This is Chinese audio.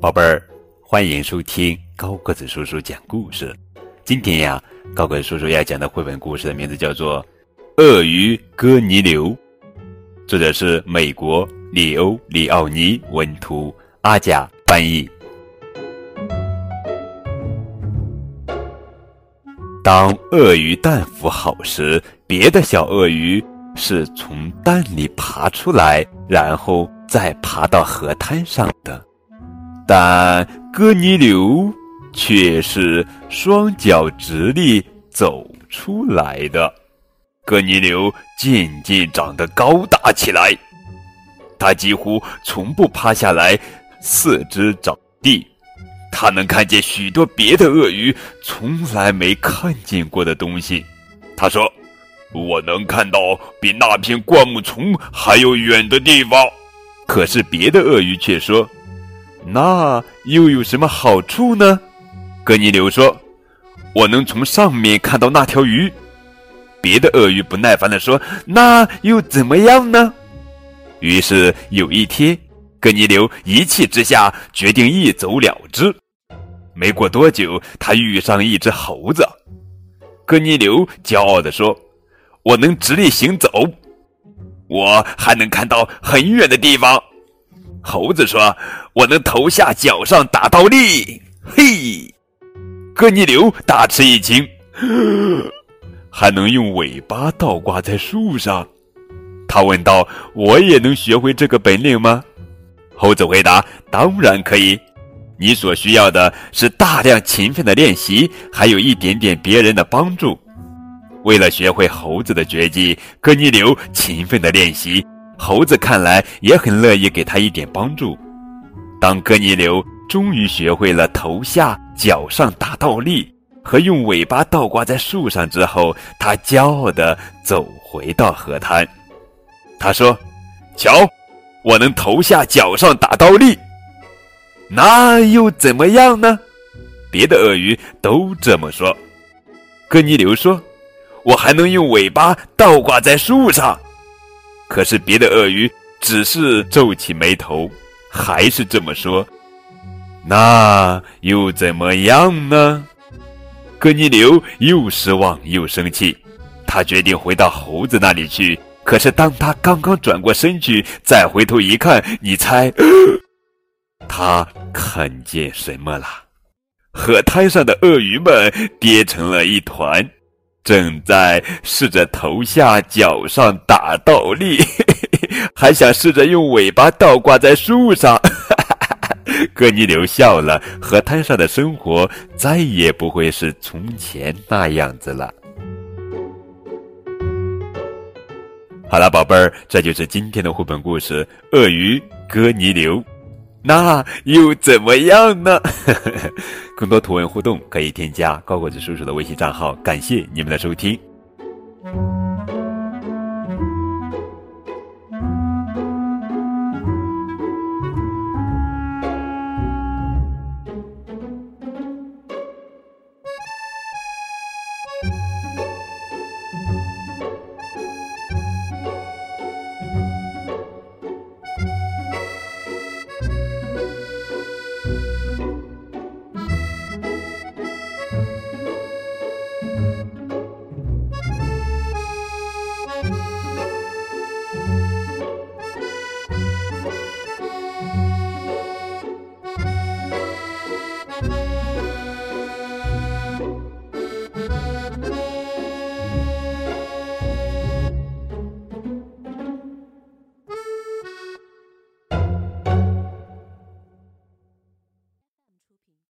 宝贝儿，欢迎收听高个子叔叔讲故事。今天呀，高个子叔叔要讲的绘本故事的名字叫做《鳄鱼哥尼流》，作者是美国里欧里奥尼文图，阿甲翻译。当鳄鱼蛋孵好时，别的小鳄鱼是从蛋里爬出来，然后再爬到河滩上的。但哥尼流却是双脚直立走出来的。哥尼流渐渐长得高大起来，他几乎从不趴下来，四肢着地。他能看见许多别的鳄鱼从来没看见过的东西。他说：“我能看到比那片灌木丛还要远的地方。”可是别的鳄鱼却说。那又有什么好处呢？格尼流说：“我能从上面看到那条鱼。”别的鳄鱼不耐烦地说：“那又怎么样呢？”于是有一天，格尼流一气之下决定一走了之。没过多久，他遇上一只猴子。格尼流骄傲地说：“我能直立行走，我还能看到很远的地方。”猴子说：“我能头下脚上打倒立。”嘿，哥尼流大吃一惊，还能用尾巴倒挂在树上。他问道：“我也能学会这个本领吗？”猴子回答：“当然可以。你所需要的是大量勤奋的练习，还有一点点别人的帮助。”为了学会猴子的绝技，哥尼流勤奋的练习。猴子看来也很乐意给他一点帮助。当哥尼流终于学会了头下脚上打倒立和用尾巴倒挂在树上之后，他骄傲地走回到河滩。他说：“瞧，我能头下脚上打倒立，那又怎么样呢？”别的鳄鱼都这么说。哥尼流说：“我还能用尾巴倒挂在树上。”可是别的鳄鱼只是皱起眉头，还是这么说。那又怎么样呢？哥尼流又失望又生气，他决定回到猴子那里去。可是当他刚刚转过身去，再回头一看，你猜，他看见什么了？河滩上的鳄鱼们跌成了一团。正在试着头下脚上打倒立，还想试着用尾巴倒挂在树上。哥尼流笑了，河滩上的生活再也不会是从前那样子了。好了，宝贝儿，这就是今天的绘本故事《鳄鱼哥尼流》。那又怎么样呢？更多图文互动可以添加高果子叔叔的微信账号。感谢你们的收听。